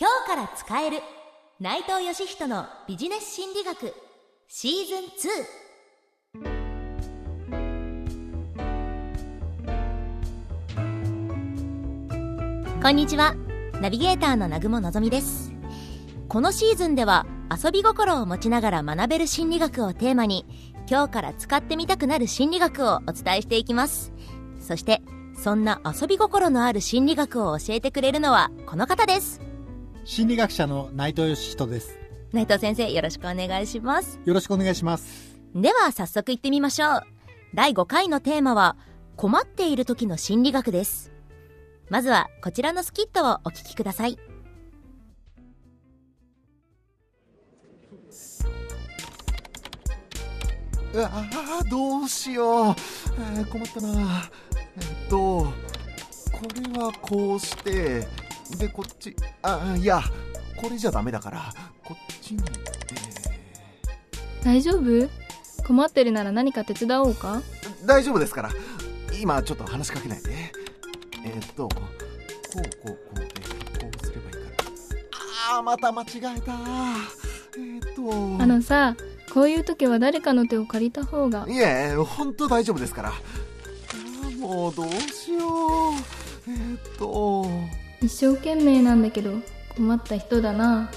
今日から使える。内藤義人のビジネス心理学。シーズン2こんにちは。ナビゲーターの南雲のぞみです。このシーズンでは遊び心を持ちながら学べる心理学をテーマに今日から使ってみたくなる心理学をお伝えしていきます。そしてそんな遊び心のある心理学を教えてくれるのはこの方です。心理学者の内藤義人です。内藤先生よろしくお願いします。よろしくお願いします。では早速行ってみましょう。第5回のテーマは困っている時の心理学です。まずはこちらのスキットをお聞きください。うわあどうしよう、えー困ったな。えっとこれはこうしてでこっちあいやこれじゃダメだからこっちにえ大丈夫？困ってるなら何か手伝おうか？ー大丈夫ですから。今ちょっと話しかけないで。えっとこうこうこうでこうすればいいから。ああまた間違えたえっと。あのさこういう時は誰かの手を借りた方が。いえ本当大丈夫ですから。もうどうしよう。えっと一生懸命なんだけど困った人だな。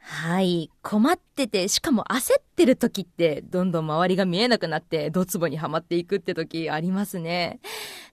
はい。困っててしかも焦ってる時ってどんどん周りが見えなくなってドツボにはまっていくって時ありますね。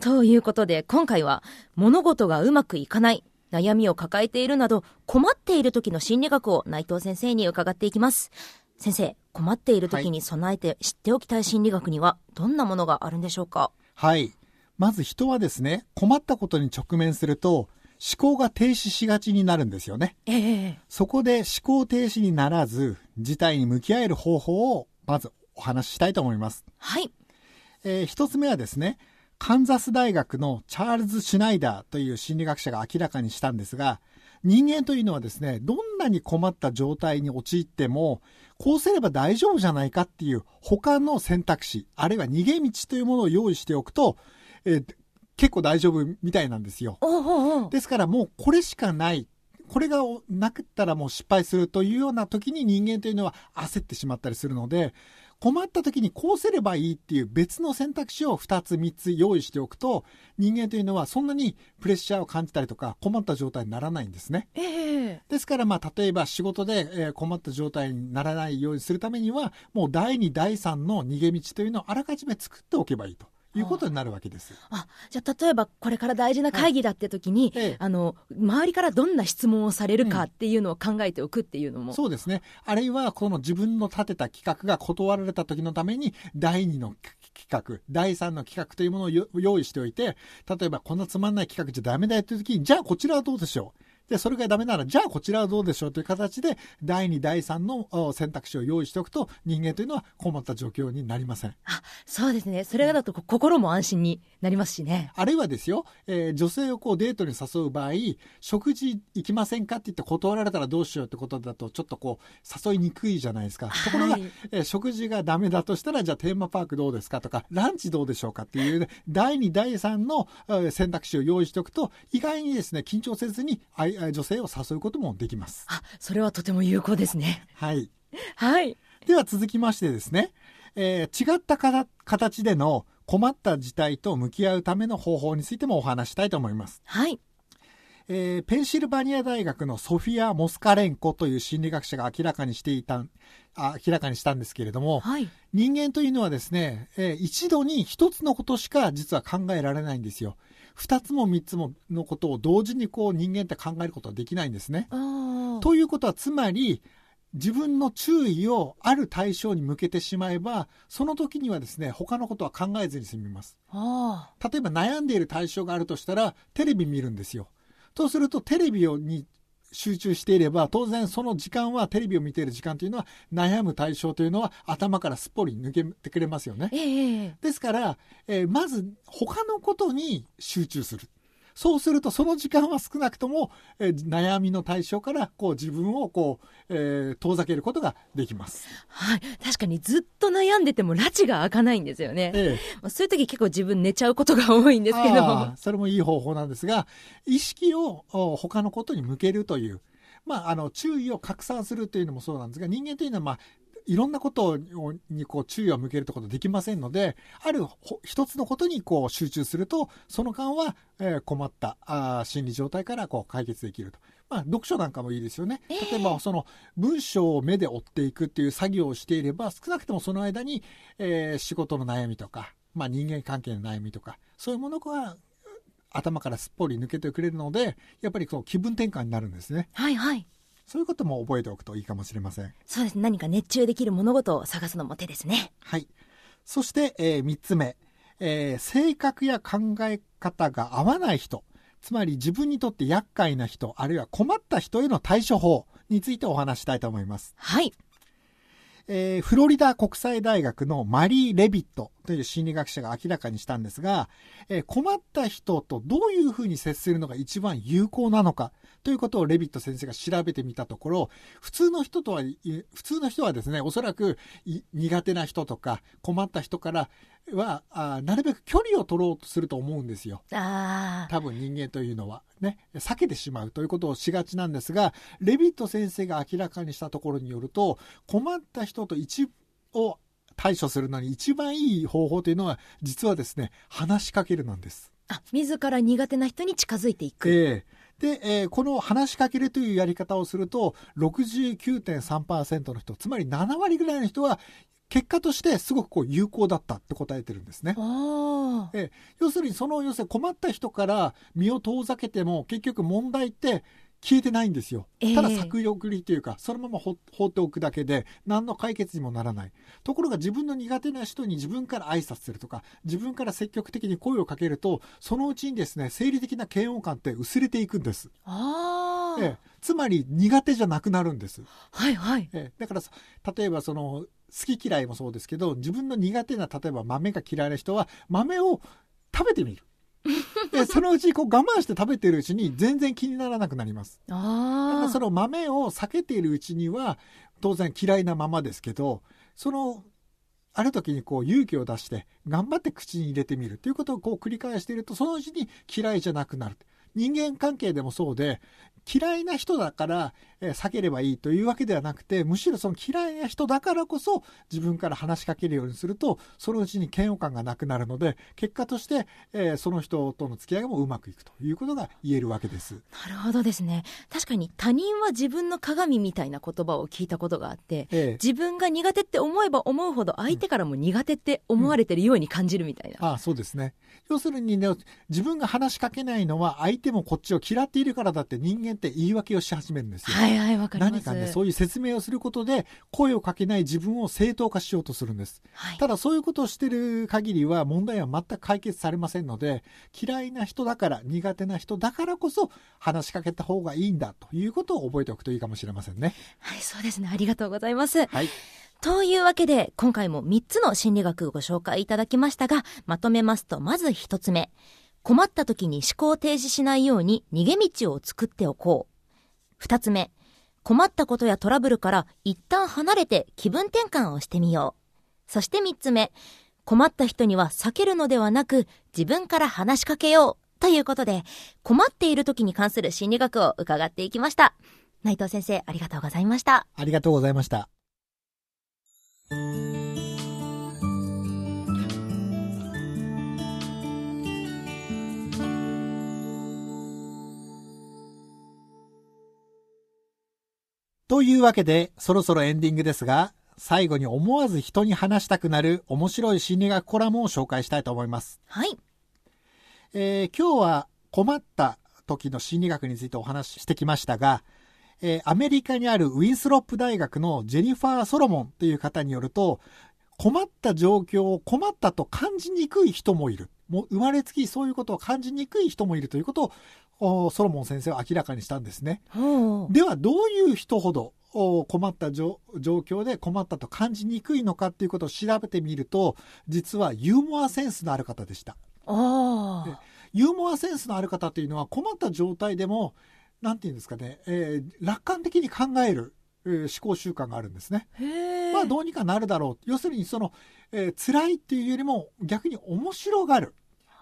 ということで今回は物事がうまくいかない悩みを抱えているなど困っている時の心理学を内藤先生に伺っていきます。先生困っている時に備えて知っておきたい心理学にはどんなものがあるんでしょうか？はい。まず人はですね困ったことに直面すると思考が停止しがちになるんですよね。ええ。そこで思考停止にならず事態に向き合える方法をまずお話ししたいと思います、はい。えー一つ目はですねカンザス大学のチャールズ・シュナイダーという心理学者が明らかにしたんですが人間というのはですねどんなに困った状態に陥ってもこうすれば大丈夫じゃないかっていう他の選択肢あるいは逃げ道というものを用意しておくと、えー結構大丈夫みたいなんですよ。ですからもうこれしかない。これがなくったらもう失敗するというような時に人間というのは焦ってしまったりするので困った時にこうすればいいっていう別の選択肢を2つ3つ用意しておくと人間というのはそんなにプレッシャーを感じたりとか困った状態にならないんですね。ええですからまあ例えば仕事でえー困った状態にならないようにするためにはもう第2第3の逃げ道というのをあらかじめ作っておけばいいということになるわけです。あじゃあ例えばこれから大事な会議だって時に、ええあの周りからどんな質問をされるかっていうのを考えておくっていうのも、そうですね。あるいは、この自分の立てた企画が断られた時のために、第2の企画、第3の企画というものをよ用意しておいて、例えば、こんなつまんない企画じゃダメだよという時に、じゃあこちらはどうでしょう？で、それがダメなら、じゃあこちらはどうでしょうという形で、第2、第3のお選択肢を用意しておくと、人間というのは困った状況になりません。あそうですねそれだとこ心も安心になりますしねあるいはですよ、えー女性をこうデートに誘う場合、食事行きませんかって言って断られたらどうしようってことだと、ちょっとこう、誘いにくいじゃないですか。ところが、はいえー食事がダメだとしたら、じゃあテーマパークどうですかとか、ランチどうでしょうかっていう、ね、第2、第3のえー選択肢を用意しておくと、意外にですね、緊張せずにあいあ女性を誘うこともできます。あそれはとても有効ですねはい。はいでは続きましてですね、えー違った形での困った事態と向き合うための方法についてもお話したいと思います。はいえーペンシルバニア大学のソフィア・モスカレンコという心理学者が明らかにしていたあ明らかにしたんですけれどもはい人間というのはですね、えー一度に一つのことしか実は考えられないんですよ二つも三つものことを同時にこう人間って考えることはできないんですね。ということはつまり自分の注意をある対象に向けてしまえばその時にはですね他のことは考えずに済みます。あ例えば悩んでいる対象があるとしたらテレビ見るんですよ。とするとテレビをに集中していれば当然その時間はテレビを見ている時間というのは悩む対象というのは頭からすっぽり抜けてくれますよねー。ええですから、えーまず他のことに集中する。そうするとその時間は少なくとも、えー悩みの対象からこう自分をこう、えー遠ざけることができます。はい。確かにずっと悩んでても拉致が開かないんですよね。ええまあそういう時結構自分寝ちゃうことが多いんですけど。あーそれもいい方法なんですが、意識をお他のことに向けるという、まあ、あの、注意を拡散するというのもそうなんですが、人間というのは、まあ、いろんなことにこう注意を向けるということできませんので、あるほ一つのことにこう集中すると、その間は、えー困ったあー心理状態からこう解決できると。まあ、読書なんかもいいですよね。例えば、その文章を目で追っていくっていう作業をしていれば、少なくともその間に、えー仕事の悩みとか、まあ、人間関係の悩みとか、そういうものが頭からすっぽり抜けてくれるので、やっぱりこう気分転換になるんですね。はいはい。そういうことも覚えておくといいかもしれません。そうですね。何か熱中できる物事を探すのも手ですね。はい。そして、え3つ目、えー性格や考え方が合わない人、つまり自分にとって厄介な人、あるいは困った人への対処法についてお話したいと思います。はい。えーフロリダ国際大学のマリー・レビットという心理学者が明らかにしたんですが、えー困った人とどういうふうに接するのが一番有効なのかということをレビット先生が調べてみたところ、普通の人とは、い普通の人はですね、おそらくい苦手な人とか困った人からは、あーなるべく距離を取ろうとすると思うんですよ。多分人間というのは。ね、避けてしまうということをしがちなんですが、レビット先生が明らかにしたところによると、困った人と一を対処するのに一番いい方法というのは、実はですね、話しかけるなんです。あ、自ら苦手な人に近づいていく。ええで、えーこの話しかけるというやり方をすると、69.3%の人、つまり7割ぐらいの人は、結果としてすごくこう有効だったって答えてるんですね。ああ。ええ要するにその要するに困った人から身を遠ざけても結局問題って消えてないんですよ。ええただ先送りというか、そのままほ放っておくだけで何の解決にもならない。ところが自分の苦手な人に自分から挨拶するとか、自分から積極的に声をかけると、そのうちにですね、生理的な嫌悪感って薄れていくんです。ああ。ええつまり苦手じゃなくなるんです。はいはい。ええだからさ例えばその好き嫌いもそうですけど自分の苦手な例えば豆が嫌いな人は豆を食べてみるでそのうちこう我慢して食べてるうちに全然気にならなくなりますだか。らその豆を避けているうちには当然嫌いなままですけどそのある時にこう勇気を出して頑張って口に入れてみるということをこう繰り返しているとそのうちに嫌いじゃなくなる人間関係でもそうで嫌いな人だから、えー避ければいいというわけではなくてむしろその嫌いな人だからこそ自分から話しかけるようにするとそのうちに嫌悪感がなくなるので結果として、えーその人との付き合いもうまくいくということが言えるわけです。なるほどですね。確かに他人は自分の鏡みたいな言葉を聞いたことがあって、ええ自分が苦手って思えば思うほど相手からも苦手って思われてるように感じるみたいな。ああそうですね。要するにね、自分が話しかけないのは相手もこっちを嫌っているからだって人間って言い訳をし始めるんですよ。はいはい、わかります。何かね、そういう説明をすることで声をかけない自分を正当化しようとするんです。はいただそういうことをしてる限りは問題は全く解決されませんので、嫌いな人だから、苦手な人だからこそ話しかけた方がいいんだということを覚えておくといいかもしれませんね。はい、そうですね。ありがとうございます。はい。というわけで、今回も3つの心理学をご紹介いただきましたが、まとめますと、まず1つ目。困った時に思考停止しないように逃げ道を作っておこう。2つ目。困ったことやトラブルから一旦離れて気分転換をしてみよう。そして3つ目。困った人には避けるのではなく、自分から話しかけよう。ということで、困っている時に関する心理学を伺っていきました。内藤先生、ありがとうございました。ありがとうございました。というわけで、そろそろエンディングですが、最後に思わず人に話したくなる面白い心理学コラムを紹介したいと思います。はい。えー今日は困った時の心理学についてお話ししてきましたが、えーアメリカにあるウィンスロップ大学のジェニファー・ソロモンという方によると、困った状況を困ったと感じにくい人もいる。もう生まれつきそういうことを感じにくい人もいるということを、おソロモン先生は明らかにしたんですね。ではどういう人ほどお困った状状況で困ったと感じにくいのかっていうことを調べてみると実はユーモアセンスのある方でした。ユーモアセンスのある方というのは困った状態でも、なんていうんですかね、えー楽観的に考える、えー思考習慣があるんですね。まあどうにかなるだろう。要するにその、えー辛いっていうよりも逆に面白がる。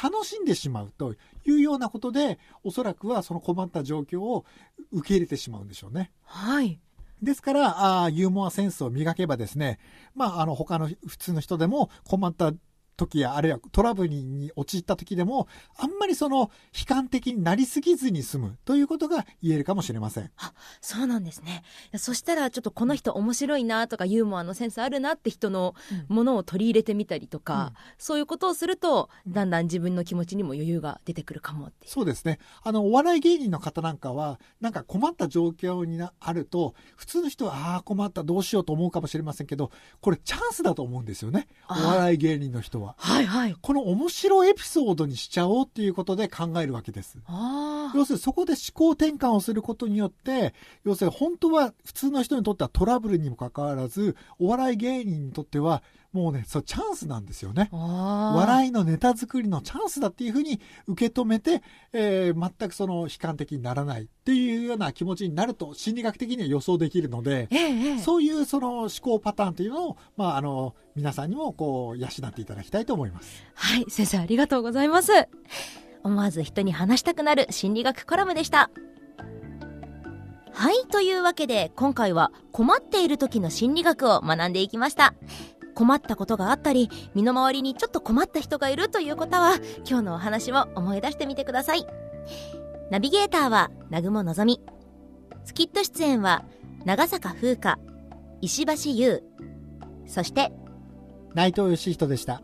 楽しんでしまうというようなことで、おそらくはその困った状況を受け入れてしまうんでしょうね。はい。ですから、あーユーモアセンスを磨けばですね、まあ、あの、他の普通の人でも困った時や、あるいはトラブルに陥った時でも、あんまりその、悲観的になりすぎずに済むということが言えるかもしれません。そうなんですね。そしたら、ちょっとこの人面白いなとか、ユーモアのセンスあるなって人のものを取り入れてみたりとか、そういうことをすると、だんだん自分の気持ちにも余裕が出てくるかも。そうですね。あの、お笑い芸人の方なんかは、なんか困った状況になあると、普通の人は、ああー、困った、どうしようと思うかもしれませんけど、これチャンスだと思うんですよね。お笑い芸人の人は。はいはい。この面白いエピソードにしちゃおうっていうことで考えるわけです。要するにそこで思考転換をすることによって、要するに本当は普通の人にとってはトラブルにもかかわらず、お笑い芸人にとってはもうね、そうチャンスなんですよね。笑いのネタ作りのチャンスだっていうふうに受け止めて、えー全くその悲観的にならないっていうような気持ちになると心理学的には予想できるので、え。そういうその思考パターンというのを、まあ、あの、皆さんにもこう、養っていただきたいと思います。はい、先生ありがとうございます。思わず人に話したくなる心理学コラムでした。はい、というわけで今回は困っている時の心理学を学んでいきました。困ったことがあったり、身の回りにちょっと困った人がいるという方は、今日のお話を思い出してみてください。ナビゲーターは、南雲のぞみ。スキット出演は、長坂風花、石橋優、そして、内藤義人でした。